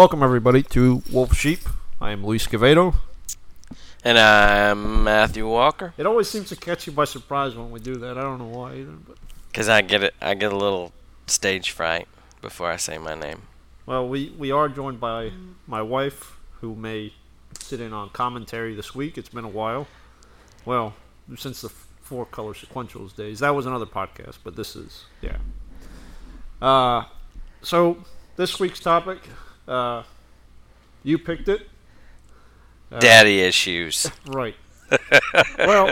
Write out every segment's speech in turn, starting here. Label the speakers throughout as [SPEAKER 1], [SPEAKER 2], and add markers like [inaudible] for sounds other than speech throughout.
[SPEAKER 1] Welcome everybody to Wolf Sheep. I am Luis Quevedo.
[SPEAKER 2] And I'm Matthew Walker.
[SPEAKER 1] It always seems to catch you by surprise when we do that. I don't know why either, but
[SPEAKER 2] Cause I get it, I get a little stage fright before I say my name.
[SPEAKER 1] well, we we are joined by my wife, who may sit in on commentary this week. It's been a while. Well, since the four color sequentials days. That was another podcast, but this is yeah. Uh, so this week's topic, uh, you picked it. Uh,
[SPEAKER 2] Daddy issues. [laughs]
[SPEAKER 1] Right. [laughs] well,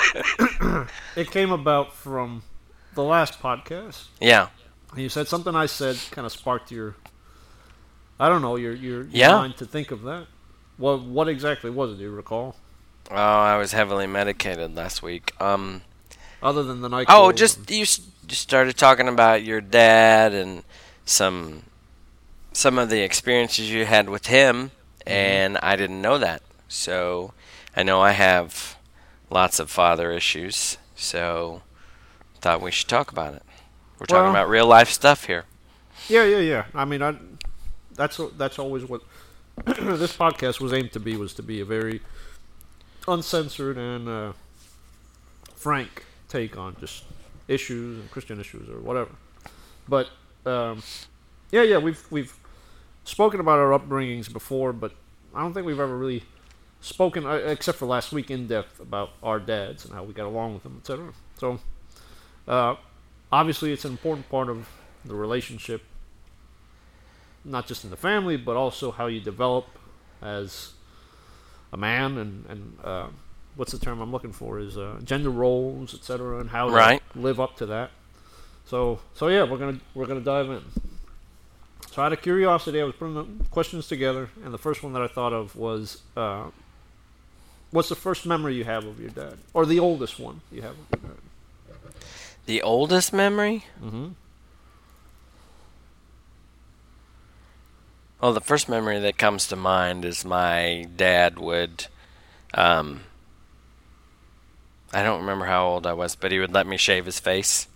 [SPEAKER 1] [clears throat] it came about from the last podcast.
[SPEAKER 2] Yeah.
[SPEAKER 1] You said something I said kind of sparked your, I don't know, your your, your
[SPEAKER 2] Yeah.
[SPEAKER 1] mind to think of that. What what exactly was it? Do you recall?
[SPEAKER 2] Oh, I was heavily medicated last week. Um.
[SPEAKER 1] Other than the night.
[SPEAKER 2] Oh, just you just started talking about your dad and some some of the experiences you had with him, and I didn't know that. So I know I have lots of father issues. So thought we should talk about it. We're talking about real life stuff here.
[SPEAKER 1] Yeah, yeah, yeah. I mean, I that's that's always what [clears throat] this podcast was aimed to be was to be a very uncensored and uh, frank take on just issues and Christian issues or whatever. But um, yeah, yeah, we've we've spoken about our upbringings before, but I don't think we've ever really spoken uh, except for last week in depth about our dads and how we got along with them, etc. So uh, obviously, it's an important part of the relationship not just in the family, but also how you develop as a man and and uh, what's the term I'm looking for is uh, gender roles, etc., and how
[SPEAKER 2] Right.
[SPEAKER 1] to live up to that. So so yeah, we're gonna we're gonna dive in. So out of curiosity, I was putting the questions together, and the first one that I thought of was, uh, "What's the first memory you have of your dad, or the oldest one you have of your dad?"
[SPEAKER 2] The oldest memory?
[SPEAKER 1] Mm-hmm.
[SPEAKER 2] Well, the first memory that comes to mind is my dad would, um, I don't remember how old I was, but he would let me shave his face.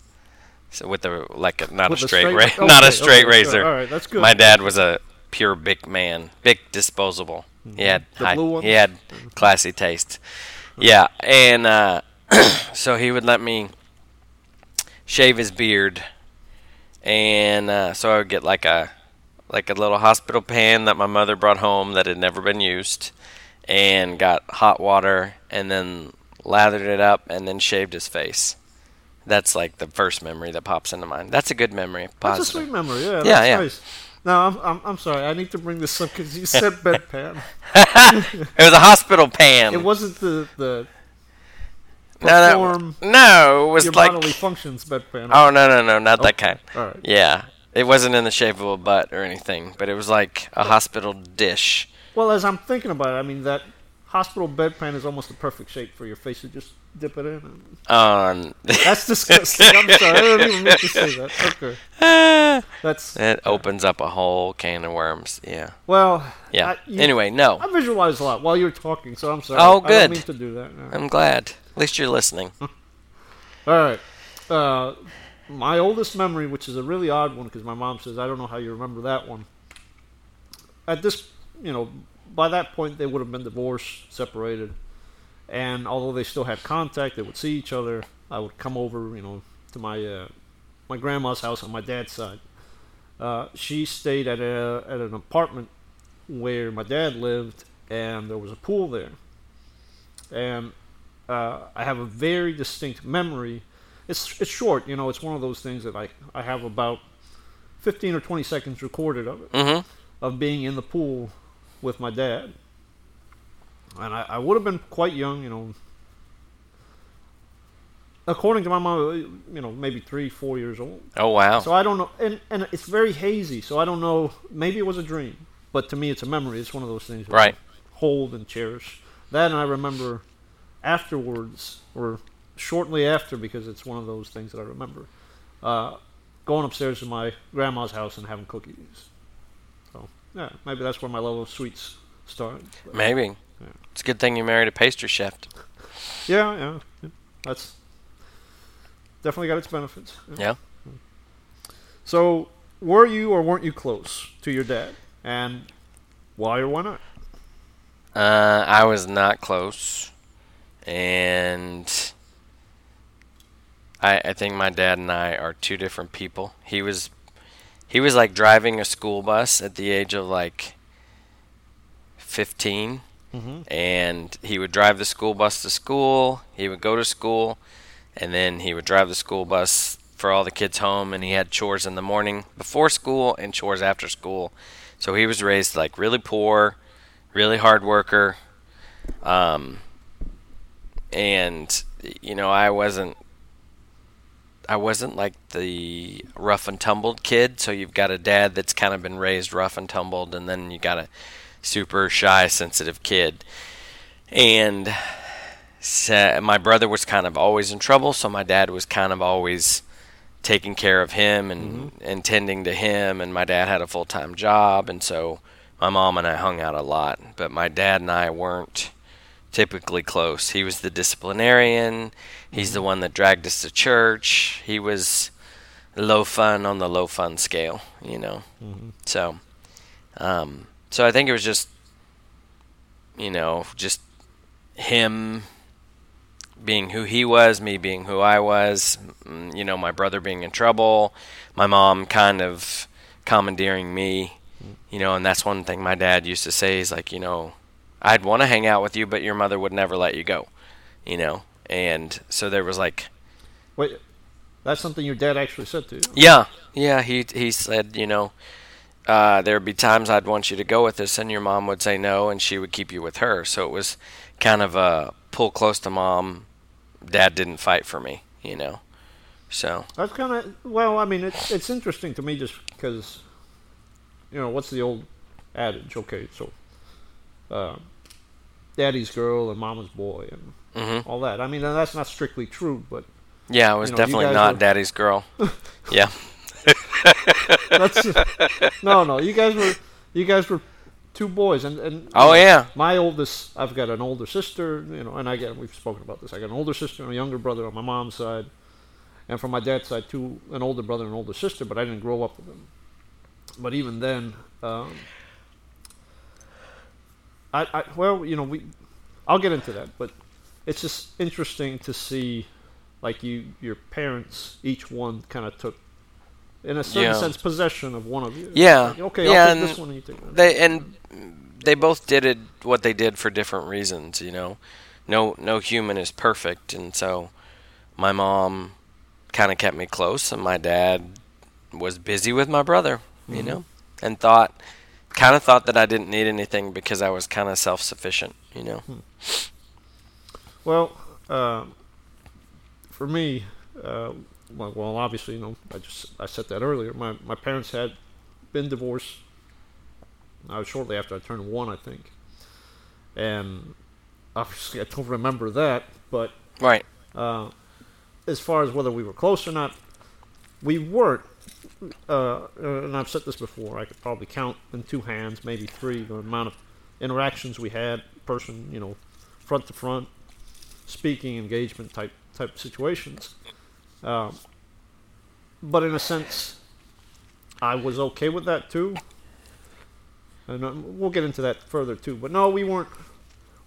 [SPEAKER 2] So with a like a, not
[SPEAKER 1] With
[SPEAKER 2] a straight,
[SPEAKER 1] straight-
[SPEAKER 2] ra- [laughs] not a straight
[SPEAKER 1] okay,
[SPEAKER 2] razor.
[SPEAKER 1] sure. All right, that's good.
[SPEAKER 2] My dad was a pure big man, big disposable. He had high, he had classy taste. Yeah, and uh, [clears throat] so he would let me shave his beard, and uh, so I would get like a like a little hospital pan that my mother brought home that had never been used, and got hot water, and then lathered it up, and then shaved his face. That's like the first memory that pops into mind. That's a good memory.
[SPEAKER 1] That's a
[SPEAKER 2] Positive.
[SPEAKER 1] sweet memory. Yeah,
[SPEAKER 2] Yeah, yeah.
[SPEAKER 1] nice. No, I'm, I'm, I'm sorry. I need to bring this up because you said [laughs] bedpan. [laughs]
[SPEAKER 2] it was a hospital pan.
[SPEAKER 1] It wasn't the the
[SPEAKER 2] no,
[SPEAKER 1] perform
[SPEAKER 2] no, it was
[SPEAKER 1] your
[SPEAKER 2] like
[SPEAKER 1] bodily functions bedpan.
[SPEAKER 2] oh no, no, no, not that oh, kind.
[SPEAKER 1] all right.
[SPEAKER 2] Yeah, it wasn't in the shape of a butt or anything, but it was like a hospital dish.
[SPEAKER 1] Well, as I'm thinking about it, I mean that hospital bedpan is almost the perfect shape for your face to just dip it in.
[SPEAKER 2] On
[SPEAKER 1] that's disgusting. I'm sorry. I don't even mean to say that. Okay. [laughs] That's
[SPEAKER 2] it opens up a whole can of worms. Yeah,
[SPEAKER 1] well.
[SPEAKER 2] yeah.
[SPEAKER 1] I, you-
[SPEAKER 2] anyway, no,
[SPEAKER 1] I visualized a lot while you were talking, so I'm sorry.
[SPEAKER 2] Oh, good.
[SPEAKER 1] I don't mean to do that. no.
[SPEAKER 2] I'm glad. At least you're listening. [laughs]
[SPEAKER 1] All right. Uh, my oldest memory, which is a really odd one, because my mom says I don't know how you remember that one. At this, you know, by that point they would have been divorced, separated, and although they still had contact, they would see each other. I would come over, you know, to my uh, my grandma's house on my dad's side. Uh, she stayed at a at an apartment where my dad lived, and there was a pool there. And uh, I have a very distinct memory. It's it's short, you know. It's one of those things that I I have about fifteen or twenty seconds recorded of it
[SPEAKER 2] Mm-hmm.
[SPEAKER 1] of being in the pool with my dad. And I, I would have been quite young, you know. According to my mom, you know, maybe three, four years old.
[SPEAKER 2] Oh wow.
[SPEAKER 1] So I don't know, and and it's very hazy. So I don't know. Maybe it was a dream, but to me, it's a memory. It's one of those things that
[SPEAKER 2] Right.
[SPEAKER 1] I hold and cherish. That and I remember afterwards, or shortly after, because it's one of those things that I remember. Uh, going upstairs to my grandma's house and having cookies. Yeah, maybe that's where my love of sweets started.
[SPEAKER 2] Maybe.
[SPEAKER 1] Yeah.
[SPEAKER 2] It's a good thing you married a pastry chef.
[SPEAKER 1] yeah, yeah, yeah, that's definitely got its benefits.
[SPEAKER 2] Yeah.
[SPEAKER 1] So, were you or weren't you close to your dad? And Why or why not?
[SPEAKER 2] Uh, I was not close, and I I think my dad and I are two different people. He was he was like driving a school bus at the age of like 15
[SPEAKER 1] Mm-hmm.
[SPEAKER 2] and he would drive the school bus to school. He would go to school, and then he would drive the school bus for all the kids home. And he had chores in the morning before school and chores after school. So he was raised like really poor, really hard worker. Um, and you know, I wasn't. I wasn't like the rough and tumbled kid. So you've got a dad that's kind of been raised rough and tumbled, and then you got a super shy, sensitive kid. And so my brother was kind of always in trouble, so my dad was kind of always taking care of him and, mm-hmm. and tending to him. And my dad had a full time job, and so my mom and I hung out a lot. But my dad and I weren't typically close. He was the disciplinarian, he's the one that dragged us to church. He was low fun on the low fun scale, you know. So, um, so I think it was just, you know, just him being who he was, me being who I was, mm, you know, my brother being in trouble, my mom kind of commandeering me, you know, and that's one thing my dad used to say. He's like, you know, I'd want to hang out with you, but your mother would never let you go, you know, and so there was like,
[SPEAKER 1] Wait, that's something your dad actually said to you.
[SPEAKER 2] yeah, yeah, he he said, you know, uh, there'd be times I'd want you to go with us, and your mom would say no, and she would keep you with her. So it was kind of a pull close to mom. Dad didn't fight for me, you know. So
[SPEAKER 1] That's kind of well. I mean, it's it's interesting to me just because, you know, what's the old adage? Okay, so, uh, daddy's girl and mama's boy and
[SPEAKER 2] hmm
[SPEAKER 1] all that. I mean, that's not strictly true, but
[SPEAKER 2] yeah, I was
[SPEAKER 1] You know,
[SPEAKER 2] definitely not
[SPEAKER 1] were-
[SPEAKER 2] daddy's girl. [laughs] yeah,
[SPEAKER 1] that's no, no. You guys were you guys were two boys, and and
[SPEAKER 2] Oh,
[SPEAKER 1] know,
[SPEAKER 2] yeah.
[SPEAKER 1] My oldest, I've got an older sister, you know, and I get we've spoken about this. I got an older sister and a younger brother on my mom's side, and from my dad's side, two an older brother and an older sister. But I didn't grow up with them. But even then, um, I, I well, you know, we I'll get into that, but it's just interesting to see, like you, your parents, each one kind of took. In a certain
[SPEAKER 2] Yeah.
[SPEAKER 1] sense, possession of one of you.
[SPEAKER 2] Yeah.
[SPEAKER 1] Like, okay,
[SPEAKER 2] Yeah,
[SPEAKER 1] I'll take
[SPEAKER 2] and
[SPEAKER 1] this one and you take that.
[SPEAKER 2] they and they both did it what they did for different reasons. You know, no no human is perfect, and so my mom kind of kept me close, and my dad was busy with my brother. You
[SPEAKER 1] Mhm.
[SPEAKER 2] know, and thought kind of thought that I didn't need anything because I was kind of self sufficient. You know.
[SPEAKER 1] Well, um, for me, uh, well, well, obviously, you know, I just I said that earlier. My my parents had been divorced. Uh, shortly after I turned one, I think, and obviously I don't remember that. But
[SPEAKER 2] Right.
[SPEAKER 1] uh, as far as whether we were close or not, we weren't. Uh, uh, and I've said this before. I could probably count in two hands, maybe three, the amount of interactions we had, person, you know, front to front, speaking, engagement type type situations. Um, but in a sense, I was okay with that too. And um, we'll get into that further too. But no, we weren't.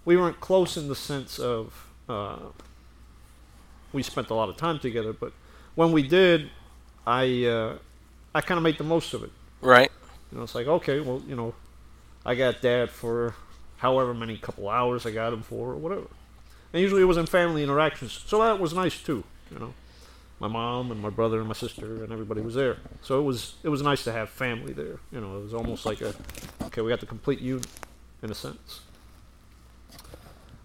[SPEAKER 1] We weren't close in the sense of. Uh, we spent a lot of time together, but when we did, I uh, I kind of made the most of it.
[SPEAKER 2] Right.
[SPEAKER 1] You know, it's like okay, well, you know, I got that for however many couple hours I got him for, or whatever. And usually it was in family interactions, so that was nice too. You know, my mom and my brother and my sister and everybody was there, so it was it was nice to have family there. You know, it was almost like a okay, we got the complete unit in a sense.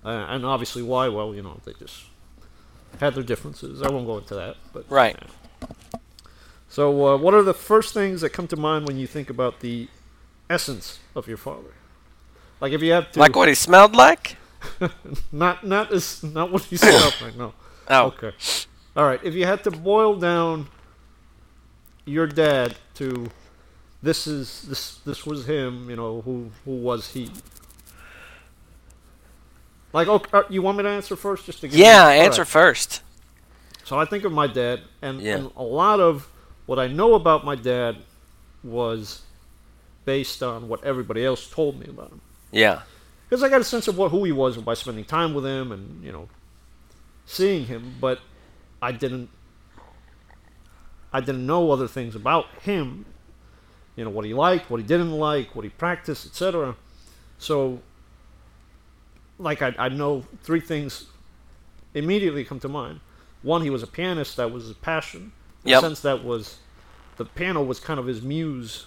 [SPEAKER 1] Uh, and obviously, why? Well, you know, they just had their differences. I won't go into that, but
[SPEAKER 2] Right.
[SPEAKER 1] So, uh, what are the first things that come to mind when you think about the essence of your father? Like, if you have to,
[SPEAKER 2] Like what he smelled like? [laughs]
[SPEAKER 1] not not as not what he smelled like. No. [coughs]
[SPEAKER 2] Oh.
[SPEAKER 1] Okay. All right. If you had to boil down your dad to this is this this was him. You know who who was he? Like, okay, uh, you want me to answer first, just to
[SPEAKER 2] Yeah. Answer
[SPEAKER 1] right.
[SPEAKER 2] first.
[SPEAKER 1] So I think of my dad, and,
[SPEAKER 2] Yeah.
[SPEAKER 1] and a lot of what I know about my dad was based on what everybody else told me about him.
[SPEAKER 2] Yeah.
[SPEAKER 1] Because I got a sense of what who he was by spending time with him and you know seeing him, but I didn't. I didn't know other things about him. You know what he liked, what he didn't like, what he practiced, etc. So, like I, I know three things immediately come to mind. One, he was a pianist. That was his passion. In
[SPEAKER 2] Yep.
[SPEAKER 1] the sense that was the piano was kind of his muse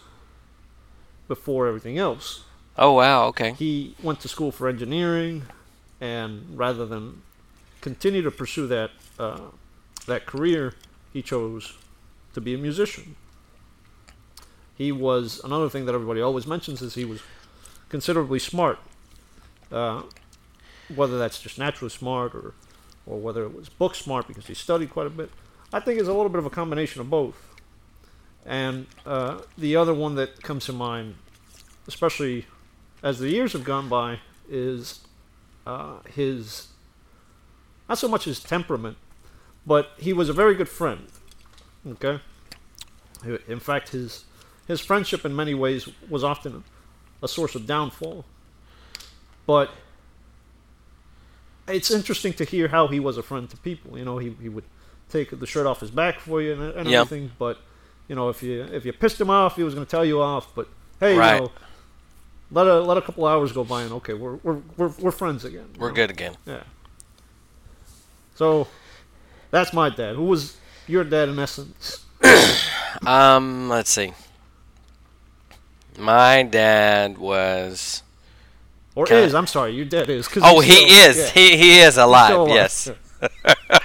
[SPEAKER 1] before everything else.
[SPEAKER 2] Oh wow. Okay.
[SPEAKER 1] He went to school for engineering, and rather than continue to pursue that uh, that career, he chose to be a musician. He was another thing that everybody always mentions is he was considerably smart. Uh, whether that's just naturally smart or or whether it was book smart because he studied quite a bit. I think it's a little bit of a combination of both. And uh, the other one that comes to mind, especially as the years have gone by, is uh, his not so much his temperament, but he was a very good friend. Okay, in fact, his his friendship in many ways was often a source of downfall. But it's interesting to hear how he was a friend to people. You know, he, he would take the shirt off his back for you and, and
[SPEAKER 2] Yeah.
[SPEAKER 1] everything. But you know, if you if you pissed him off, he was going to tell you off. But hey,
[SPEAKER 2] Right.
[SPEAKER 1] you know, let a let a couple hours go by and okay, we're we're we're, we're friends again.
[SPEAKER 2] We're
[SPEAKER 1] know?
[SPEAKER 2] good again.
[SPEAKER 1] Yeah. So that's my dad. Who was your dad in essence? [coughs]
[SPEAKER 2] Um. Let's see. My dad was.
[SPEAKER 1] Or is? I'm sorry, your dad is.
[SPEAKER 2] Oh, he
[SPEAKER 1] still-
[SPEAKER 2] is.
[SPEAKER 1] yeah,
[SPEAKER 2] He he is
[SPEAKER 1] he's
[SPEAKER 2] alive.
[SPEAKER 1] still alive.
[SPEAKER 2] Yes. [laughs]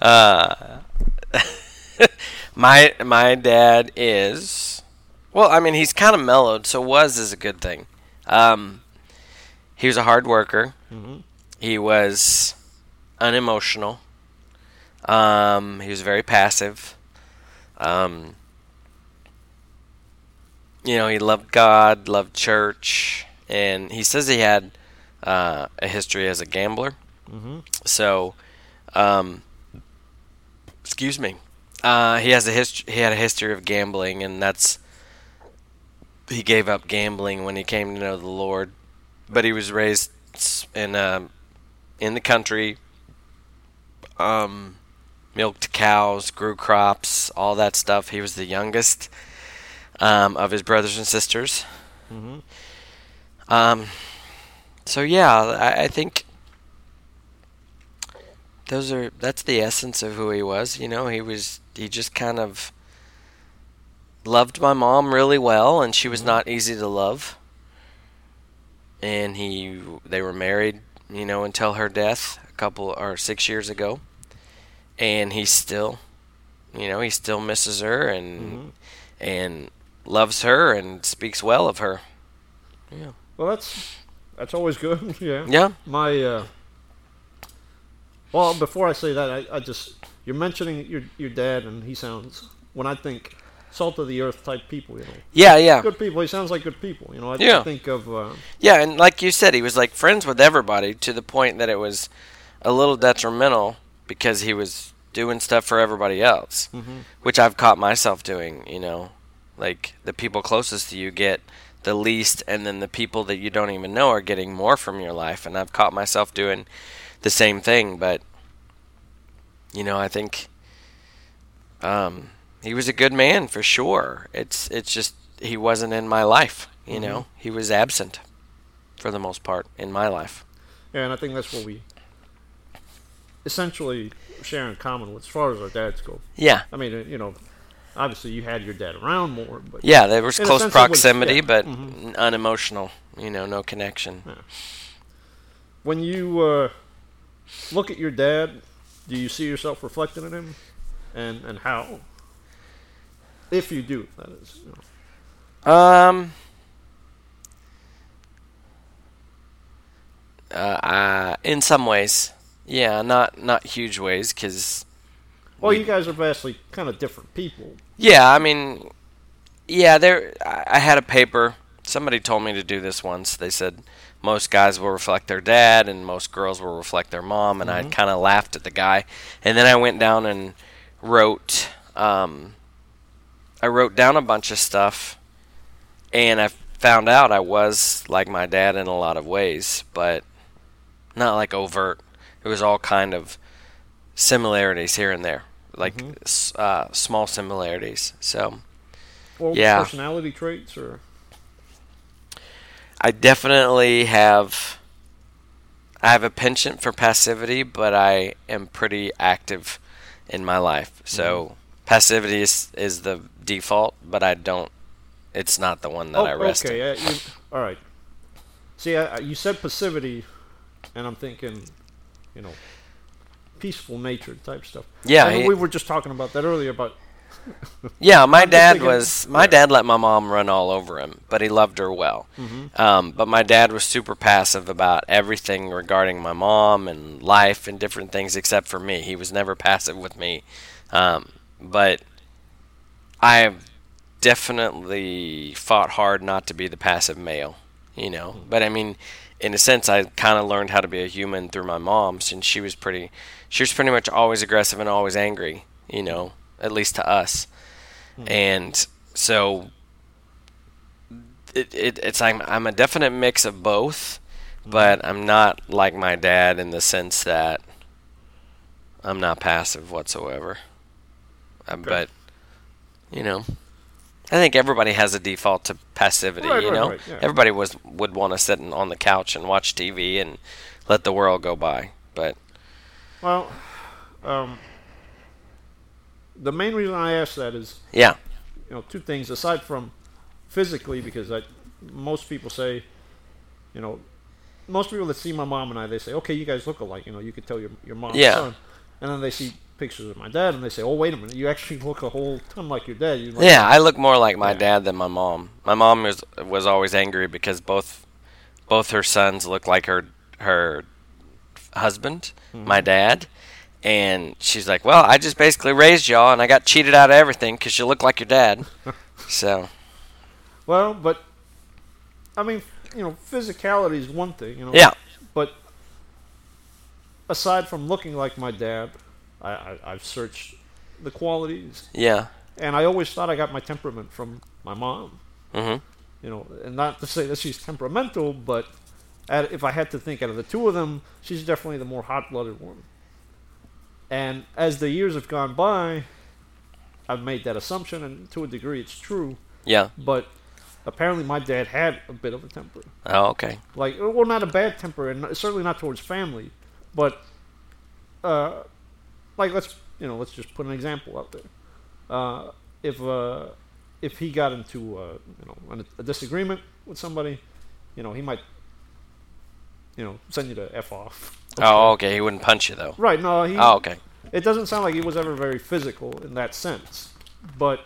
[SPEAKER 2] Uh, [laughs] my my dad is well. I mean, he's kind of mellowed, so was is a good thing. Um, he was a hard worker.
[SPEAKER 1] Mhm.
[SPEAKER 2] He was unemotional. Um, he was very passive. Um, you know, he loved God, loved church, and he says he had uh, a history as a gambler.
[SPEAKER 1] Mhm.
[SPEAKER 2] So, um, excuse me. Uh, he has a history. He had a history of gambling, and that's he gave up gambling when he came to know the Lord. But he was raised in um in the country. Um, milked cows, grew crops, all that stuff. He was the youngest um, of his brothers and sisters.
[SPEAKER 1] Mhm.
[SPEAKER 2] Um, so yeah, I, I think those are that's the essence of who he was. You know, he was he just kind of loved my mom really well, and she was not easy to love. And he they were married, you know, until her death a couple or six years ago, and he still, you know, he still misses her and
[SPEAKER 1] Mhm.
[SPEAKER 2] and loves her and speaks well of her. Yeah.
[SPEAKER 1] Well, that's that's always good. [laughs] yeah.
[SPEAKER 2] Yeah.
[SPEAKER 1] My uh, well, before I say that, I, I just you're mentioning your your dad, and he sounds when I think salt of the earth type people. You know,
[SPEAKER 2] Yeah, yeah.
[SPEAKER 1] good people. He sounds like good people. You know, I,
[SPEAKER 2] Yeah.
[SPEAKER 1] Think of uh,
[SPEAKER 2] Yeah, and like you said, he was like friends with everybody to the point that it was a little detrimental because he was doing stuff for everybody else,
[SPEAKER 1] Mhm.
[SPEAKER 2] which I've caught myself doing. You know, like the people closest to you get the least, and then the people that you don't even know are getting more from your life. And I've caught myself doing the same thing, but you know, I think um, he was a good man for sure. It's it's just he wasn't in my life. You know, he was absent for the most part in my life.
[SPEAKER 1] yeah, and I think that's what we essentially share in common with as far as our dads go.
[SPEAKER 2] Yeah,
[SPEAKER 1] I mean, uh, you know, obviously you had your dad around more, but
[SPEAKER 2] yeah, there was close
[SPEAKER 1] it was-
[SPEAKER 2] proximity,
[SPEAKER 1] yeah.
[SPEAKER 2] but
[SPEAKER 1] Mhm.
[SPEAKER 2] unemotional. You know, no connection.
[SPEAKER 1] when you uh, look at your dad, do you see yourself reflected in him, and and how? If you do, that is. You know.
[SPEAKER 2] Um. Uh, uh, in some ways, yeah, not not huge ways, because
[SPEAKER 1] Well,
[SPEAKER 2] We-
[SPEAKER 1] you guys are vastly kind of different people.
[SPEAKER 2] Yeah, I mean, yeah, there. I I had a paper. Somebody told me to do this once. They said most guys will reflect their dad, and most girls will reflect their mom. And I kind of laughed at the guy. And then I went down and wrote. Um, I wrote down a bunch of stuff and I found out I was like my dad in a lot of ways, but not like overt. It was all kind of similarities here and there, like
[SPEAKER 1] Mm-hmm.
[SPEAKER 2] uh, small similarities. So
[SPEAKER 1] Or
[SPEAKER 2] Yeah.
[SPEAKER 1] personality traits, or
[SPEAKER 2] I definitely have. I have a penchant for passivity, but I am pretty active in my life. So passivity is, is the default, but I don't. It's not the one that I
[SPEAKER 1] Oh,
[SPEAKER 2] rest in.
[SPEAKER 1] okay. Uh, you, all right. See, I, I- you said passivity, and I'm thinking, you know, peaceful nature type stuff.
[SPEAKER 2] Yeah,
[SPEAKER 1] I
[SPEAKER 2] he-
[SPEAKER 1] we were just talking about that earlier. But [laughs]
[SPEAKER 2] Yeah, my dad was my dad let my mom run all over him, but he loved her well.
[SPEAKER 1] Mm-hmm.
[SPEAKER 2] Um, but my dad was super passive about everything regarding my mom and life and different things, except for me. He was never passive with me. Um, but I definitely fought hard not to be the passive male, you know.
[SPEAKER 1] Hmm.
[SPEAKER 2] But I mean, in a sense, I kind of learned how to be a human through my mom, since she was pretty, she was pretty much always aggressive and always angry, you know, at least to us. And so it, it it's I'm I'm a definite mix of both, but I'm not like my dad in the sense that I'm not passive whatsoever. Uh, But you know, I think everybody has a default to passivity.
[SPEAKER 1] Right,
[SPEAKER 2] you
[SPEAKER 1] right,
[SPEAKER 2] know,
[SPEAKER 1] right, yeah.
[SPEAKER 2] everybody was would want to sit on the couch and watch TV and let the world go by. But
[SPEAKER 1] well, um, the main reason I ask that is
[SPEAKER 2] yeah,
[SPEAKER 1] you know two things aside from physically because I, most people say you know most people that see my mom and I they say okay you guys look alike you know you could tell your your mom's
[SPEAKER 2] Yeah.
[SPEAKER 1] son and then they see pictures of my dad and they say oh wait a minute you actually look a whole ton like your dad you like,
[SPEAKER 2] Yeah, I look more like my
[SPEAKER 1] Yeah.
[SPEAKER 2] dad than my mom. My mom was was always angry because both both her sons look like her her husband,
[SPEAKER 1] Mm-hmm.
[SPEAKER 2] my dad, and she's like, "Well, I just basically raised y'all, and I got cheated out of everything because you look like your dad." [laughs] so
[SPEAKER 1] well but I mean you know physicality is one thing you know.
[SPEAKER 2] Yeah,
[SPEAKER 1] but aside from looking like my dad I, I I've searched the qualities.
[SPEAKER 2] Yeah,
[SPEAKER 1] and I always thought I got my temperament from my mom.
[SPEAKER 2] Hmm
[SPEAKER 1] you know, and not to say that she's temperamental, but at, if I had to think out of the two of them, she's definitely the more hot-blooded one. And as the years have gone by, I've made that assumption, and to a degree, it's true.
[SPEAKER 2] yeah.
[SPEAKER 1] But apparently, my dad had a bit of a temper,
[SPEAKER 2] Oh, okay.
[SPEAKER 1] like well, not a bad temper, and certainly not towards family, but uh, like let's you know, let's just put an example out there. Uh, if uh, if he got into uh, you know an- a disagreement with somebody, you know, he might you know send you to f off.
[SPEAKER 2] Oh, oh, okay. He wouldn't punch you though.
[SPEAKER 1] Right? No, he.
[SPEAKER 2] Oh, okay.
[SPEAKER 1] It doesn't sound like he was ever very physical in that sense, but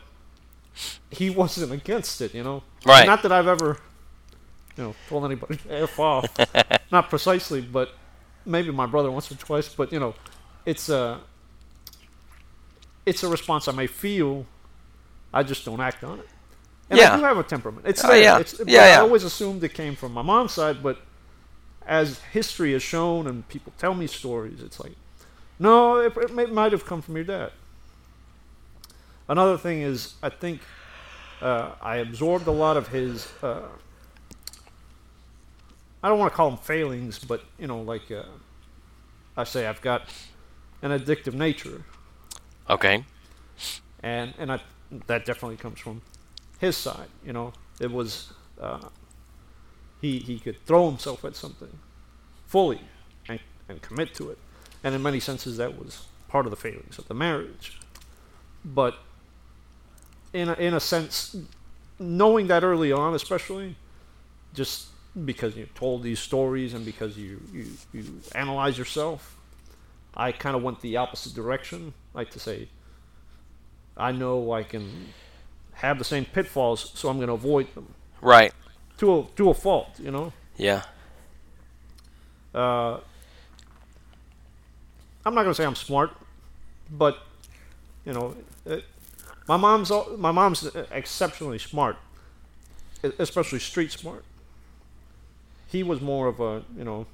[SPEAKER 1] he wasn't against it. You know.
[SPEAKER 2] Right.
[SPEAKER 1] Not that I've ever, you know, told anybody to f off. [laughs] Not precisely, but maybe my brother once or twice. But you know, it's a it's a response I may feel. I just don't act on it. And
[SPEAKER 2] Yeah.
[SPEAKER 1] I do have a temperament. It's
[SPEAKER 2] Oh,
[SPEAKER 1] there.
[SPEAKER 2] yeah.
[SPEAKER 1] It's, but
[SPEAKER 2] Yeah,
[SPEAKER 1] I always assumed it came from my mom's side, but as history has shown and people tell me stories, it's like, no, it, it may, might have come from your dad. Another thing is, I think uh, I absorbed a lot of his. Uh, I don't want to call them failings, but you know, like uh, I say, I've got an addictive nature,
[SPEAKER 2] Okay.
[SPEAKER 1] and and I, that definitely comes from his side. You know, it was uh, he he could throw himself at something fully and and commit to it, and in many senses that was part of the failings of the marriage. But in a, in a sense, knowing that early on, especially, just because you told these stories and because you you, you analyze yourself, I kind of went the opposite direction. Like to say, I know I can have the same pitfalls, so I'm going to avoid them
[SPEAKER 2] Right.
[SPEAKER 1] To a to a fault. You know,
[SPEAKER 2] Yeah.
[SPEAKER 1] uh, I'm not going to say I'm smart, but you know, it, my mom's my mom's exceptionally smart, especially street smart. He was more of a you know,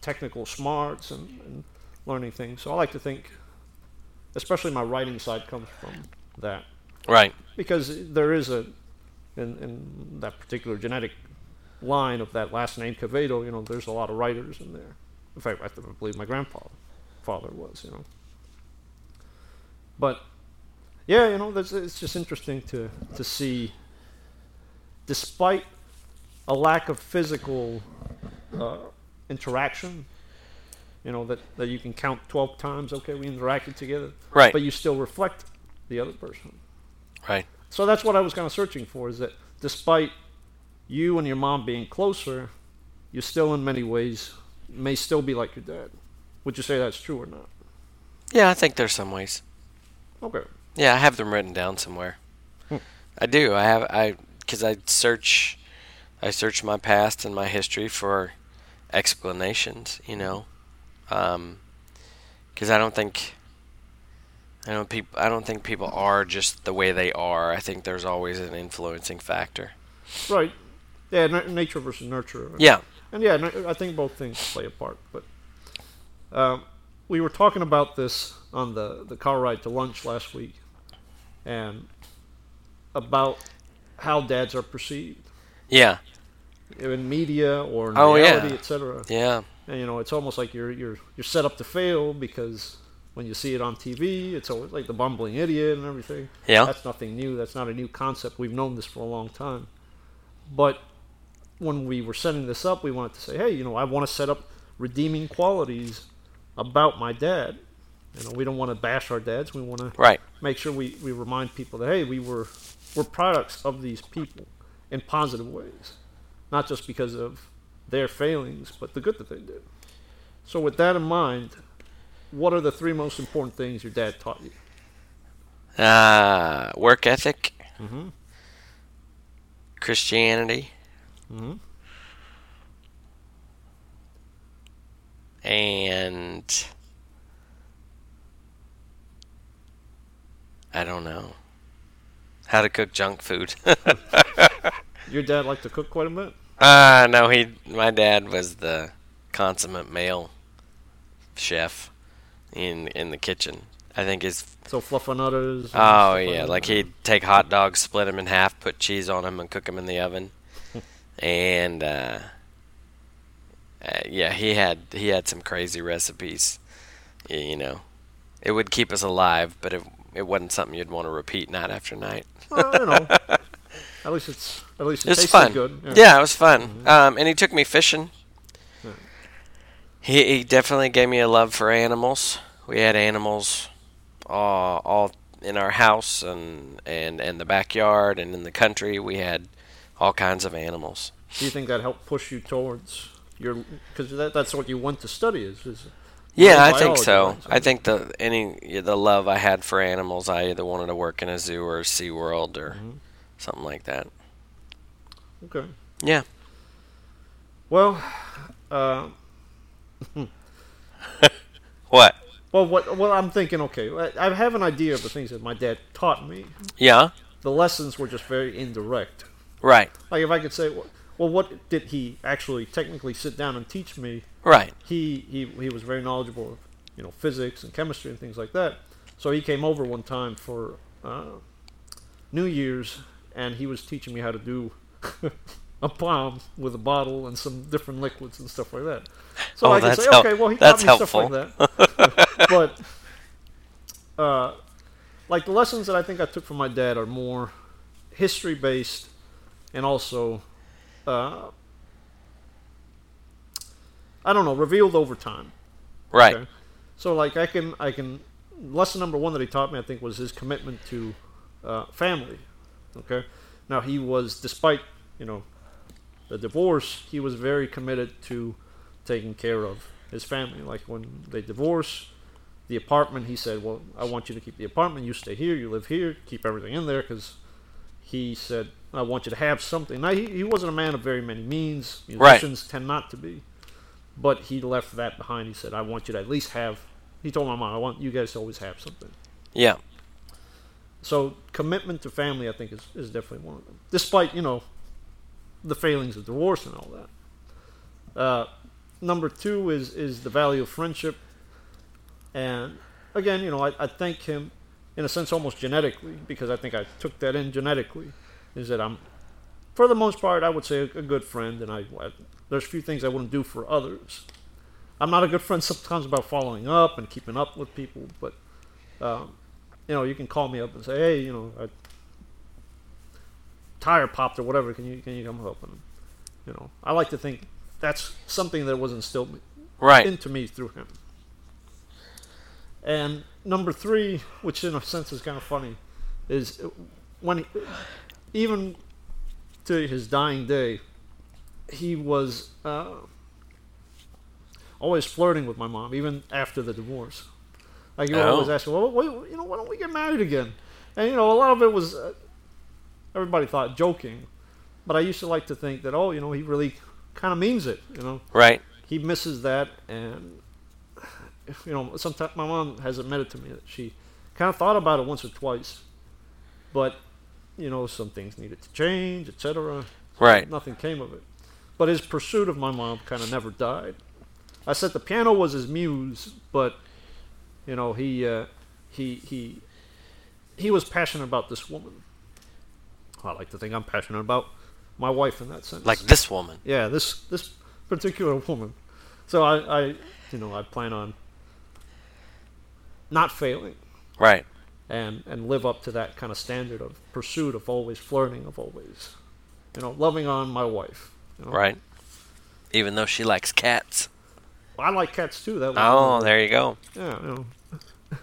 [SPEAKER 1] technical smarts and, and learning things. So I like to think, especially my writing side comes from that
[SPEAKER 2] Right.
[SPEAKER 1] because there is a, in, in that particular genetic line of that last name Quevedo, you know, there's a lot of writers in there. In fact, I believe my grandfather father was, you know. But yeah, you know, that's, it's just interesting to to see, despite a lack of physical uh, interaction, you know, that, that you can count 12 times, okay, we interacted together.
[SPEAKER 2] Right.
[SPEAKER 1] But you still reflect the other person.
[SPEAKER 2] Right.
[SPEAKER 1] So that's what I was kind of searching for is that despite you and your mom being closer, you still, in many ways, may still be like your dad. Would you say that's true or not?
[SPEAKER 2] Yeah, I think there's some ways.
[SPEAKER 1] Okay.
[SPEAKER 2] Yeah, I have them written down somewhere.
[SPEAKER 1] Hmm.
[SPEAKER 2] I do. I have I because I search, I search my past and my history for explanations. You know, because I don't think. I don't people. I don't think people are just the way they are. I think there's always an influencing factor.
[SPEAKER 1] Right. Yeah, n- nature versus nurture.
[SPEAKER 2] Yeah.
[SPEAKER 1] And yeah, n- I think both things play a part. But um, we were talking about this on the, the car ride to lunch last week, and about how dads are perceived
[SPEAKER 2] Yeah.
[SPEAKER 1] in media or in
[SPEAKER 2] Oh, yeah.
[SPEAKER 1] reality, etc.
[SPEAKER 2] Yeah.
[SPEAKER 1] And you know, it's almost like you're you're you're set up to fail because when you see it on TV, it's always like the bumbling idiot and everything.
[SPEAKER 2] Yeah.
[SPEAKER 1] That's nothing new. That's not a new concept. We've known this for a long time. But when we were setting this up, we wanted to say, hey, you know, I want to set up redeeming qualities about my dad. You know, we don't want to bash our dads. We want to
[SPEAKER 2] Right.
[SPEAKER 1] make sure we, we remind people that hey, we were we're products of these people in positive ways, not just because of their failings, but the good that they did. So with that in mind, what are the three most important things your dad taught you?
[SPEAKER 2] Uh, work ethic,
[SPEAKER 1] Mm-hmm.
[SPEAKER 2] Christianity,
[SPEAKER 1] Mm-hmm.
[SPEAKER 2] and I don't know how to cook junk food. [laughs]
[SPEAKER 1] Your dad liked to cook quite a bit.
[SPEAKER 2] Ah, no, he. My dad was the consummate male chef in in the kitchen. I think his.
[SPEAKER 1] So fluffernutters.
[SPEAKER 2] Oh yeah, like he'd take hot dogs, split them in half, put cheese on them, and cook them in the oven. [laughs] and uh, uh, yeah, he had he had some crazy recipes. You know, it would keep us alive, but it it wasn't something you'd want to repeat night after night.
[SPEAKER 1] Well, you know, [laughs] at least it's at least it
[SPEAKER 2] It's
[SPEAKER 1] tasted
[SPEAKER 2] fun.
[SPEAKER 1] good.
[SPEAKER 2] Yeah. it was fun. Um, and he took me fishing. He, he definitely gave me a love for animals. We had animals all, all in our house and, and, and the backyard and in the country. We had all kinds of animals.
[SPEAKER 1] Do you think that helped push you towards your? Because that, that's what you want to study is. is
[SPEAKER 2] Yeah, I think so. I think the any the love I had for animals, I either wanted to work in a zoo or a Sea World or
[SPEAKER 1] Mhm.
[SPEAKER 2] something like that.
[SPEAKER 1] Okay.
[SPEAKER 2] Yeah.
[SPEAKER 1] Well, uh, [laughs]
[SPEAKER 2] What?
[SPEAKER 1] well, what? Well, I'm thinking. Okay, I I have an idea of the things that my dad taught me.
[SPEAKER 2] Yeah.
[SPEAKER 1] The lessons were just very indirect.
[SPEAKER 2] Right.
[SPEAKER 1] Like if I could say, well, what did he actually technically sit down and teach me?
[SPEAKER 2] Right.
[SPEAKER 1] He he he was very knowledgeable of you know physics and chemistry and things like that. So he came over one time for uh, New Year's, and he was teaching me how to do [laughs] a bomb with a bottle and some different liquids and stuff like that. So
[SPEAKER 2] Oh,
[SPEAKER 1] I can say, okay, well, he taught me stuff like that. [laughs] but uh, like the lessons that I think I took from my dad are more history based, and also uh, I don't know, revealed over time.
[SPEAKER 2] Right.
[SPEAKER 1] Okay? So like I can I can lesson number one that he taught me I think was his commitment to uh, family. Okay, now he was despite you know the divorce he was very committed to taking care of his family. Like when they divorced, the apartment he said, well I want you to keep the apartment. You stay here. You live here. Keep everything in there because he said I want you to have something. Now he, he wasn't a man of very many means.
[SPEAKER 2] Right.
[SPEAKER 1] Tend not to be but he left that behind. He said, "I want you to at least have." He told my mom, "I want you guys to always have something."
[SPEAKER 2] Yeah.
[SPEAKER 1] So commitment to family, I think, is, is definitely one of them. Despite you know the failings of divorce and all that. Uh, number two is is the value of friendship, and again, you know, I, I thank him in a sense almost genetically because I think I took that in genetically. Is that I'm for the most part, I would say a, a good friend, and I, I there's a few things I wouldn't do for others. I'm not a good friend sometimes about following up and keeping up with people, but um, you know, you can call me up and say, hey, you know, I, tire popped or whatever. Can you can you come help? And you know, I like to think that's something that was instilled
[SPEAKER 2] Right.
[SPEAKER 1] into me through him. And number three, which in a sense is kind of funny, is when he, even to his dying day, he was uh, always flirting with my mom, even after the divorce. Like you
[SPEAKER 2] Oh.
[SPEAKER 1] always ask, well, wait, you know, why don't we get married again? And you know, a lot of it was uh, everybody thought joking, but I used to like to think that, oh, you know, he really kind of means it. You know,
[SPEAKER 2] Right.
[SPEAKER 1] he misses that, and [sighs] you know, sometimes my mom has admitted to me that she kind of thought about it once or twice, but you know, some things needed to change, etc.
[SPEAKER 2] Right.
[SPEAKER 1] Nothing came of it, but his pursuit of my mom kind of never died. I said the piano was his muse, but you know, he uh, he he he was passionate about this woman. I like to think I'm passionate about my wife in that sense.
[SPEAKER 2] Like this woman.
[SPEAKER 1] Yeah, this this particular woman. So I, I you know, I plan on not failing
[SPEAKER 2] Right.
[SPEAKER 1] and and live up to that kind of standard of pursuit of always flirting of always you know loving on my wife you know?
[SPEAKER 2] Right. Even though she likes cats.
[SPEAKER 1] i like cats too that
[SPEAKER 2] Oh, there you go.
[SPEAKER 1] yeah you know [laughs]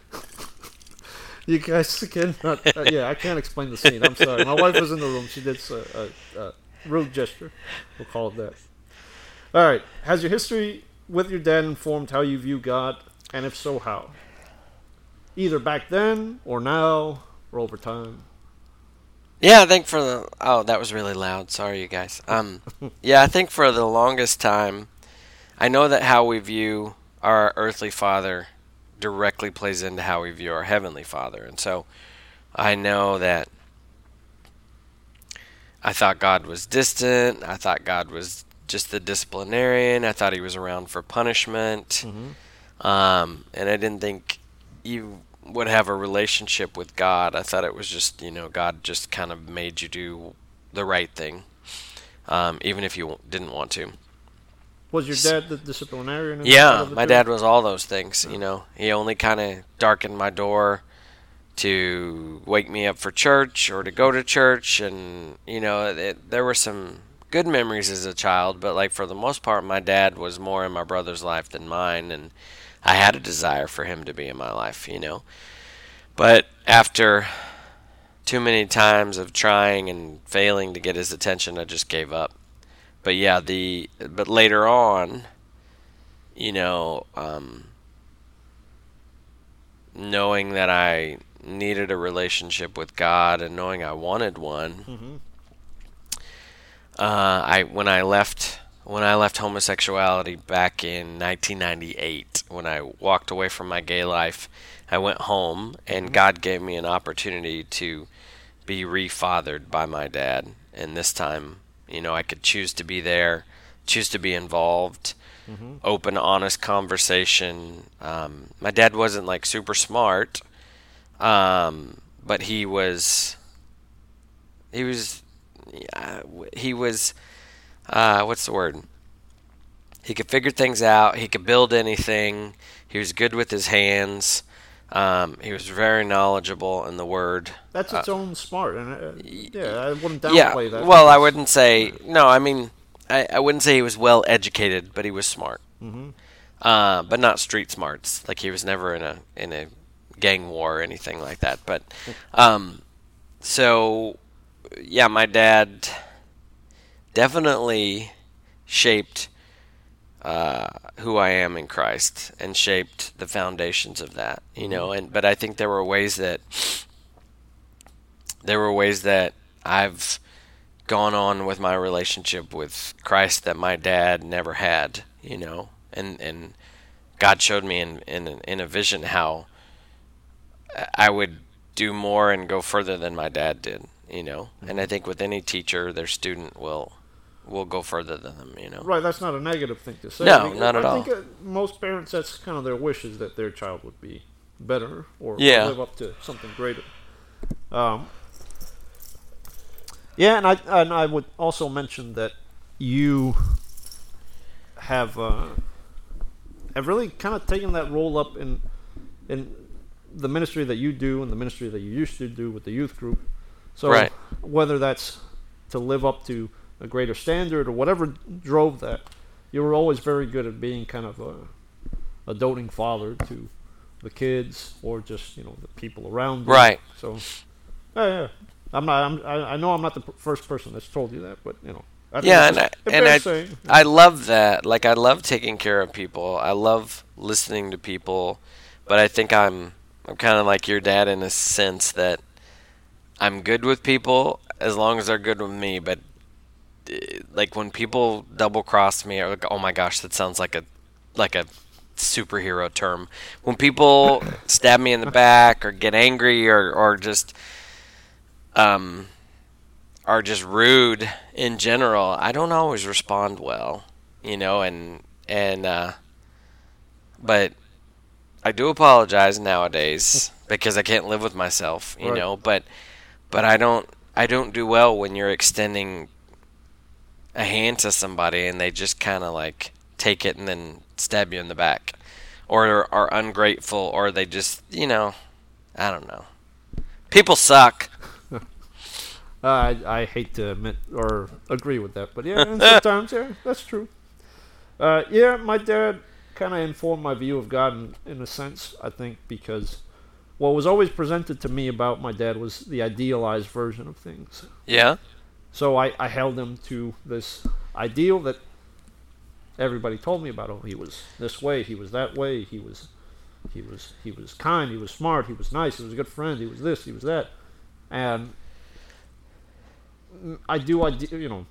[SPEAKER 1] you guys [laughs] cannot uh, yeah i can't explain the scene. I'm sorry. My wife was in the room. She did a, a, a rude gesture. We'll call it that. All right. Has your history with your dad informed how you view god? And if so how? Either back then or now or over time?
[SPEAKER 2] Yeah, I think for the oh, that was really loud. Sorry, you guys. Um, [laughs] yeah, I think for the longest time, I know that how we view our earthly father directly plays into how we view our heavenly father, and so I know that I thought God was distant. I thought God was just the disciplinarian. I thought he was around for punishment, um, and I didn't think you would have a relationship with God. I thought it was just, you know, God just kind of made you do the right thing, um, even if you didn't want to.
[SPEAKER 1] Was your dad the disciplinarian?
[SPEAKER 2] Yeah, my dad was all those things. You know, he only kind of darkened my door to wake me up for church or to go to church, and you know, it, there were some good memories as a child, but like for the most part, my dad was more in my brother's life than mine, and I had a desire for him to be in my life. You know, but after too many times of trying and failing to get his attention, I just gave up. But yeah, the but later on, you know, um, knowing that I needed a relationship with God and knowing I wanted one,
[SPEAKER 1] Mhm.
[SPEAKER 2] uh, I when I left when I left homosexuality back in 1998, when I walked away from my gay life, I went home and God gave me an opportunity to be refathered by my dad. And this time, you know, I could choose to be there, choose to be involved, open, honest conversation. Um, my dad wasn't like super smart, um, but he was. He was. Yeah, he was. Uh, what's the word? He could figure things out. He could build anything. He was good with his hands. Um, he was very knowledgeable in the word.
[SPEAKER 1] That's its own smart, and uh, yeah, I wouldn't downplay
[SPEAKER 2] yeah.
[SPEAKER 1] that.
[SPEAKER 2] Well, I wouldn't say no. I mean, I, I wouldn't say he was well educated, but he was smart.
[SPEAKER 1] Mhm.
[SPEAKER 2] Uh, but not street smarts. Like he was never in a in a gang war or anything like that. But [laughs] um, so yeah, my dad definitely shaped uh, who I am in Christ and shaped the foundations of that. You know, and but I think there were ways that there were ways that I've gone on with my relationship with Christ that my dad never had, you know, and and God showed me in in in a vision how I would do more and go further than my dad did, you know. And I think with any teacher, their student will will go further than them, you know.
[SPEAKER 1] Right, that's not a negative thing to say.
[SPEAKER 2] No,
[SPEAKER 1] I think-
[SPEAKER 2] not at
[SPEAKER 1] I
[SPEAKER 2] all.
[SPEAKER 1] think uh, most parents, that's kind of their wish is that their child would be better or
[SPEAKER 2] Yeah.
[SPEAKER 1] live up to something greater. Um, Yeah, and I and I would also mention that you have uh, have really kind of taken that role up in in the ministry that you do and the ministry that you used to do with the youth group. So
[SPEAKER 2] Right.
[SPEAKER 1] whether that's to live up to a greater standard or whatever drove that, you were always very good at being kind of a, a doting father to the kids or just you know the people around you.
[SPEAKER 2] Right.
[SPEAKER 1] So, yeah, yeah. I'm not. I'm, I, I know I'm not the first person that's told you that, but you know. I
[SPEAKER 2] Yeah, and I, and I,
[SPEAKER 1] saying.
[SPEAKER 2] I love that. Like I love taking care of people. I love listening to people, but I think I'm I'm kind of like your dad in a sense that I'm good with people as long as they're good with me. But like when people double cross me, or like, oh my gosh, that sounds like a like a superhero term. When people [laughs] stab me in the back or get angry or or just um are just rude in general, I don't always respond well, you know, and and uh, but I do apologize nowadays [laughs] because I can't live with myself, you
[SPEAKER 1] Right.
[SPEAKER 2] know, but but I don't I don't do well when you're extending a hand to somebody and they just kind of like take it and then stab you in the back or are ungrateful or they just, you know, I don't know. People suck.
[SPEAKER 1] Uh, [laughs] I, I hate to admit or agree with that, but yeah, sometimes yeah, that's true. Uh, yeah, my dad kind of informed my view of God in, in a sense. I think because what was always presented to me about my dad was the idealized version of things.
[SPEAKER 2] Yeah?
[SPEAKER 1] So I, I held him to this ideal that everybody told me about. Oh, he was this way, he was that way, he was he was he was kind, he was smart, he was nice, he was a good friend, he was this, he was that, and I do ide- you know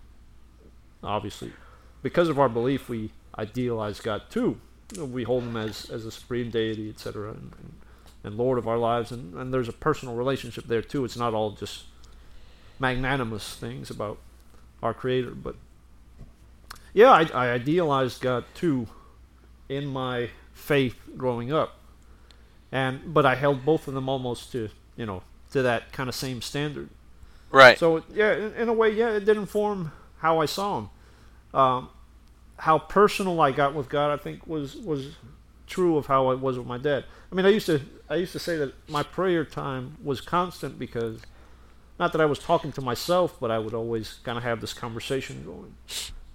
[SPEAKER 1] obviously because of our belief we idealize God too. We hold him as as a supreme deity, etc. And, and, and Lord of our lives, and, and there's a personal relationship there too. It's not all just magnanimous things about our Creator. But yeah, I, I idealized God too in my faith growing up, and but I held both of them almost to you know to that kind of same standard.
[SPEAKER 2] Right.
[SPEAKER 1] So yeah, in, in a way, yeah, it did inform how I saw Him. Um, how personal I got with God, I think was was true of how I was with my dad. I mean, I used to I used to say that my prayer time was constant because not that I was talking to myself, but I would always kind of have this conversation going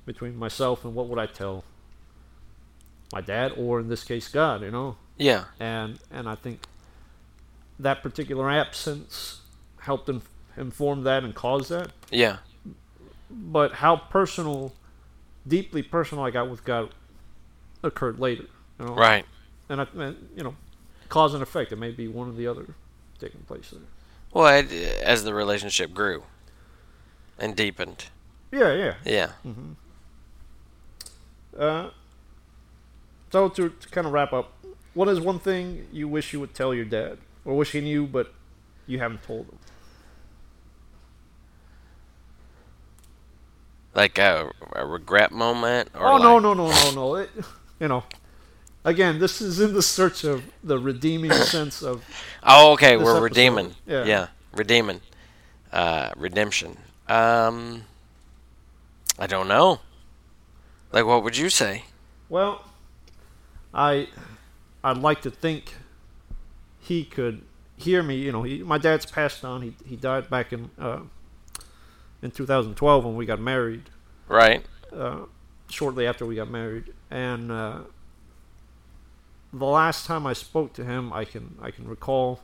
[SPEAKER 1] between myself and what would I tell my dad, or in this case, God, you know.
[SPEAKER 2] yeah.
[SPEAKER 1] And and I think that particular absence helped inf- inform that and cause that.
[SPEAKER 2] Yeah.
[SPEAKER 1] But how personal, deeply personal I got with God occurred later. You know?
[SPEAKER 2] Right.
[SPEAKER 1] And I, and, you know, cause and effect. It may be one or the other taking place there.
[SPEAKER 2] Well, it, as the relationship grew and deepened.
[SPEAKER 1] Yeah, yeah.
[SPEAKER 2] Yeah.
[SPEAKER 1] Uh, so to, to kind of wrap up, what is one thing you wish you would tell your dad, or wish he knew but you haven't told him?
[SPEAKER 2] Like a, a regret moment or
[SPEAKER 1] oh
[SPEAKER 2] like,
[SPEAKER 1] no, no, no, no, no! It, you know, again, this is in the search of the redeeming [coughs] sense of
[SPEAKER 2] Oh, okay, we're
[SPEAKER 1] episode.
[SPEAKER 2] redeeming.
[SPEAKER 1] Yeah.
[SPEAKER 2] Yeah. Redeeming. Uh redemption. Um I don't know. Like what would you say?
[SPEAKER 1] Well, I I'd like to think he could hear me. You know, he, my dad's passed on. He he died back in uh, in 2012 when we got married.
[SPEAKER 2] Right?
[SPEAKER 1] Uh, shortly after we got married, and uh, the last time I spoke to him, I can I can recall,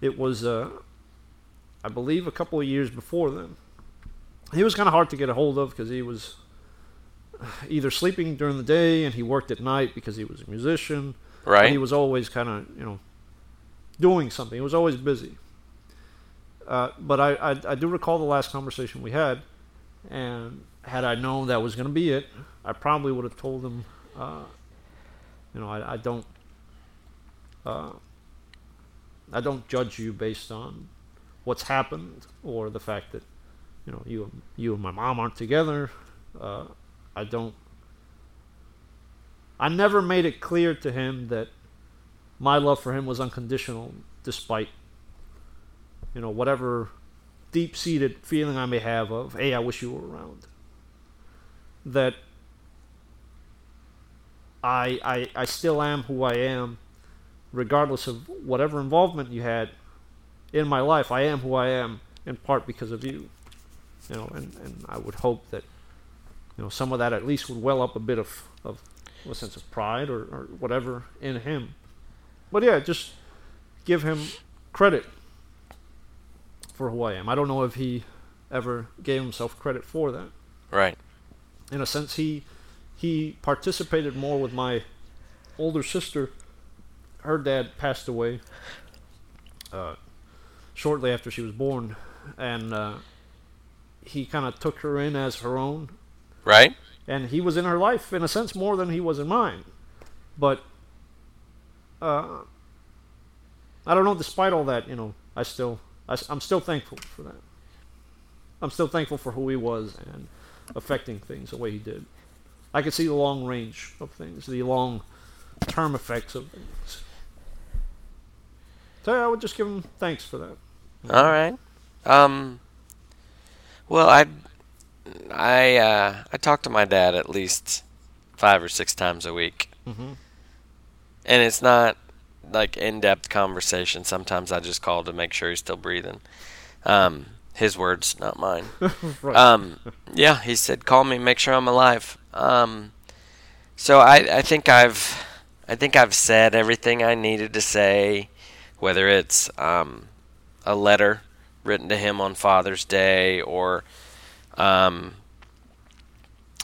[SPEAKER 1] it was uh, I believe a couple of years before then. He was kind of hard to get a hold of because he was either sleeping during the day and he worked at night because he was a musician.
[SPEAKER 2] Right?
[SPEAKER 1] he was always kind of you know doing something. He was always busy. Uh, but I, I I do recall the last conversation we had, and had I known that was going to be it, I probably would have told him, uh, you know, I, I don't uh, I don't judge you based on what's happened or the fact that you know you you and my mom aren't together. Uh, I don't. I never made it clear to him that my love for him was unconditional, despite you know whatever deep seated feeling I may have of, hey, I wish you were around. That I, I, I still am who I am, regardless of whatever involvement you had in my life. I am who I am in part because of you. You know, and, and I would hope that you know some of that at least would well up a bit of, of a sense of pride or, or whatever in him. But yeah, just give him credit for who I am. I don't know if he ever gave himself credit for that.
[SPEAKER 2] Right.
[SPEAKER 1] In a sense, he he participated more with my older sister. Her dad passed away uh, shortly after she was born, and uh, he kind of took her in as her own.
[SPEAKER 2] Right.
[SPEAKER 1] And he was in her life in a sense more than he was in mine, but uh, I don't know. Despite all that, you know, I still I, am still thankful for that. I'm still thankful for who he was and affecting things the way he did. I could see the long range of things, the long term effects of things. So I would just give him thanks for that.
[SPEAKER 2] All right. Um. Well, I, I, uh, I talk to my dad at least five or six times a week,
[SPEAKER 1] mm-hmm.
[SPEAKER 2] and it's not like in-depth conversation. Sometimes I just call to make sure he's still breathing. Um, his words, not mine. [laughs]
[SPEAKER 1] right.
[SPEAKER 2] Um, yeah, he said, "Call me, make sure I'm alive." Um, so I, I think I've, I think I've said everything I needed to say, whether it's um, a letter written to him on Father's Day or um,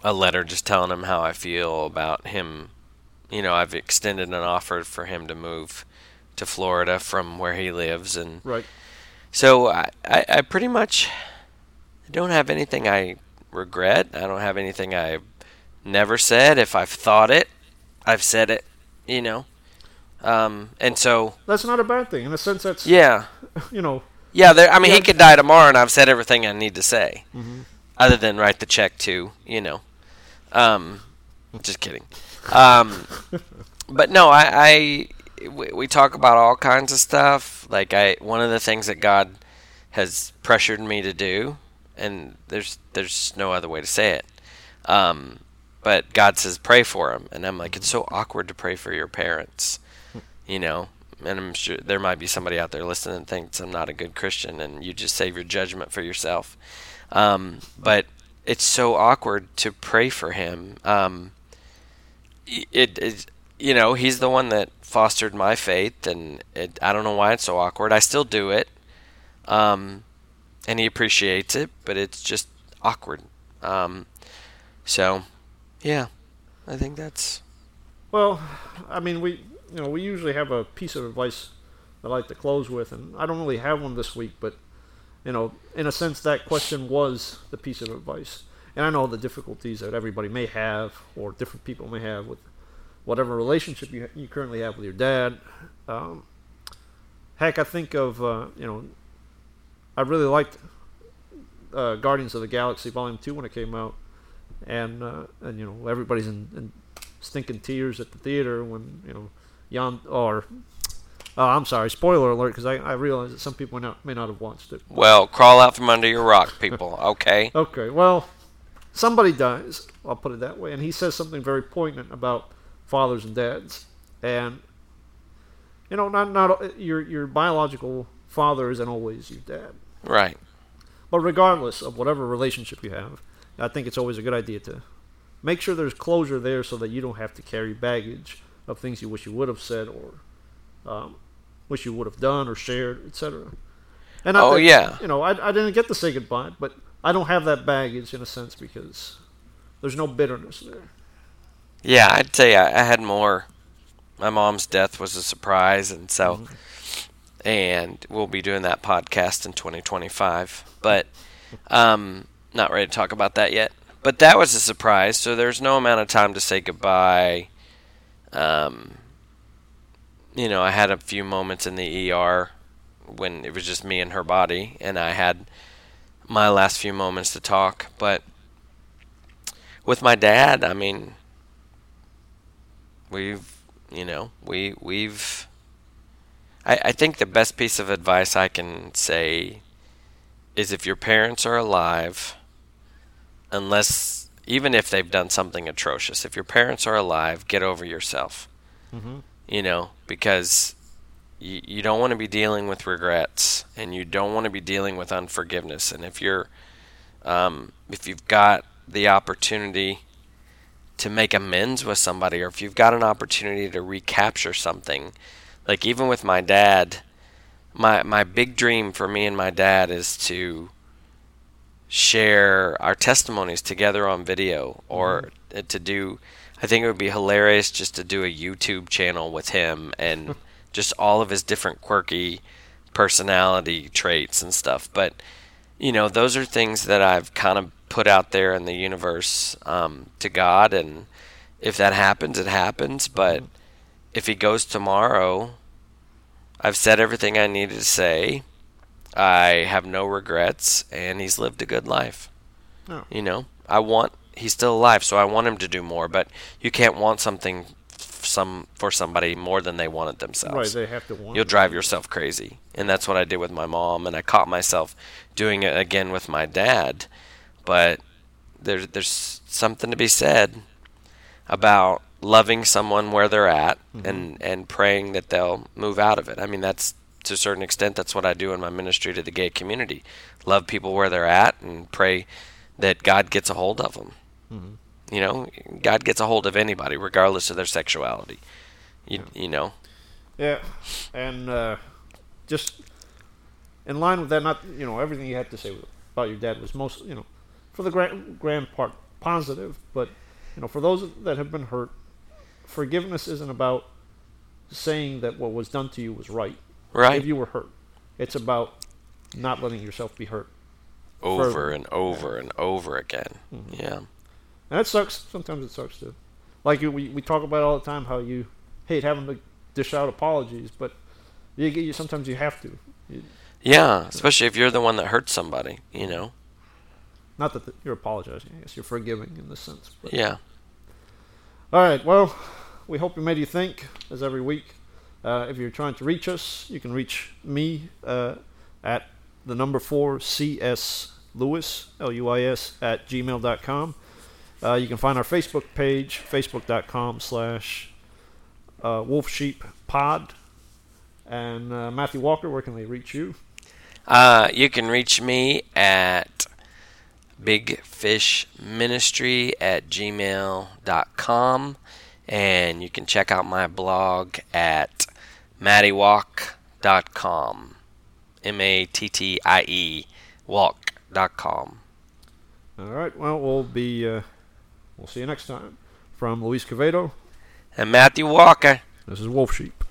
[SPEAKER 2] a letter just telling him how I feel about him you know, I've extended an offer for him to move to Florida from where he lives, and
[SPEAKER 1] right.
[SPEAKER 2] So I, I, I pretty much don't have anything I regret. I don't have anything I've never said. If I've thought it, I've said it. You know, um, and so
[SPEAKER 1] that's not a bad thing in a sense. That's
[SPEAKER 2] yeah, [laughs]
[SPEAKER 1] you know.
[SPEAKER 2] Yeah, there, I mean, yeah. he could die tomorrow, and I've said everything I need to say,
[SPEAKER 1] mm-hmm.
[SPEAKER 2] other than write the check to you know. Um, just kidding. Um, [laughs] but no, I, I we, we talk about all kinds of stuff. Like I, one of the things that God has pressured me to do, and there's there's no other way to say it. Um, but God says pray for him, and I'm like, it's so awkward to pray for your parents, you know. And I'm sure there might be somebody out there listening that thinks I'm not a good Christian, and you just save your judgment for yourself. Um, but it's so awkward to pray for him. Um, it, it you know he's the one that fostered my faith, and it, I don't know why it's so awkward. I still do it, um, and he appreciates it, but it's just awkward. Um, so, yeah, I think that's.
[SPEAKER 1] Well, I mean, we you know we usually have a piece of advice I like to close with, and I don't really have one this week, but you know, in a sense, that question was the piece of advice and I know the difficulties that everybody may have or different people may have with whatever relationship you, you currently have with your dad. Um, heck, I think of, uh, you know, I really liked uh, Guardians of the Galaxy Volume 2 when it came out. And, uh, and you know, everybody's in, in, stinking tears at the theater when, you know, Jan, or Oh, I'm sorry. Spoiler alert, because I, I realize that some people may not, may not have watched it.
[SPEAKER 2] Well, crawl out from under your rock, people. [laughs] Okay.
[SPEAKER 1] okay. Well, somebody dies. I'll put it that way, and he says something very poignant about fathers and dads, and you know, not not your your biological father isn't always your dad,
[SPEAKER 2] right?
[SPEAKER 1] But regardless of whatever relationship you have, I think it's always a good idea to make sure there's closure there, so that you don't have to carry baggage of things you wish you would have said or um, wish you would have done or shared, etc.
[SPEAKER 2] And I oh think, yeah,
[SPEAKER 1] you know, I, I didn't get to say goodbye, but I don't have that baggage in a sense because there's no bitterness there.
[SPEAKER 2] Yeah, I'd say I, I had more. My mom's death was a surprise, and so, mm-hmm. and we'll be doing that podcast in 2025. But, um, not ready to talk about that yet. But that was a surprise. So there's no amount of time to say goodbye. Um, you know, I had a few moments in the ER when it was just me and her body, and I had my last few moments to talk. But with my dad, I mean, we've, you know, we we've. I, I think the best piece of advice I can say is if your parents are alive, unless even if they've done something atrocious, if your parents are alive, get over yourself.
[SPEAKER 1] Mm-hmm.
[SPEAKER 2] You know, because you, you don't want to be dealing with regrets and you don't want to be dealing with unforgiveness. And if you're, um, if you've got the opportunity to make amends with somebody, or if you've got an opportunity to recapture something, like even with my dad, my my big dream for me and my dad is to share our testimonies together on video or mm-hmm. to do I think it would be hilarious just to do a YouTube channel with him and [laughs] just all of his different quirky personality traits and stuff. But you know, those are things that I've kind of put out there in the universe um, to God, and if that happens, it happens. But mm-hmm. if he goes tomorrow, I've said everything I needed to say. I have no regrets, and he's lived a good life.
[SPEAKER 1] Oh.
[SPEAKER 2] You know, I want he's still alive, so I want him to do more. But you can't want something some for somebody more than they want it themselves.
[SPEAKER 1] Right, they have to want.
[SPEAKER 2] You'll drive yourself crazy, and that's what I did with my mom, and I caught myself doing it again with my dad. But there's there's something to be said about loving someone where they're at mm-hmm. and and praying that they'll move out of it. I mean, that's to a certain extent that's what I do in my ministry to the gay community. Love people where they're at and pray that God gets a hold of them. Mm-hmm. You know, God gets a hold of anybody regardless of their sexuality. You yeah. you know.
[SPEAKER 1] Yeah, and uh, just in line with that, not you know everything you had to say about your dad was most you know for the grand grand part positive, but you know for those that have been hurt forgiveness isn't about saying that what was done to you was right.
[SPEAKER 2] Right.
[SPEAKER 1] If you were hurt, it's about not letting yourself be hurt
[SPEAKER 2] over further. and over and over again. Mm-hmm. Yeah.
[SPEAKER 1] And it sucks. Sometimes it sucks too. Like we we talk about all the time how you hate having to dish out apologies, but you, you sometimes you have to. You,
[SPEAKER 2] yeah, especially if you're the one that hurts somebody. You know.
[SPEAKER 1] Not that the, you're apologizing. I guess you're forgiving in this sense.
[SPEAKER 2] But. Yeah.
[SPEAKER 1] All right. Well, we hope we made you think, as every week. Uh, if you're trying to reach us, you can reach me uh, at the number four CS Luis L U I S at gmail.com. Uh, you can find our Facebook page, facebook.com slash uh, Wolf Sheep Pod. And uh, Matthew Walker, where can they reach you?
[SPEAKER 2] Uh, you can reach me at bigfishministry at gmail.com. And you can check out my blog at mattiewalk.com. M A T T I E walk.com.
[SPEAKER 1] All right. Well, we'll be, uh, we'll see you next time. From Luis Cavedo
[SPEAKER 2] and Matthew Walker.
[SPEAKER 1] This is Wolf Sheep.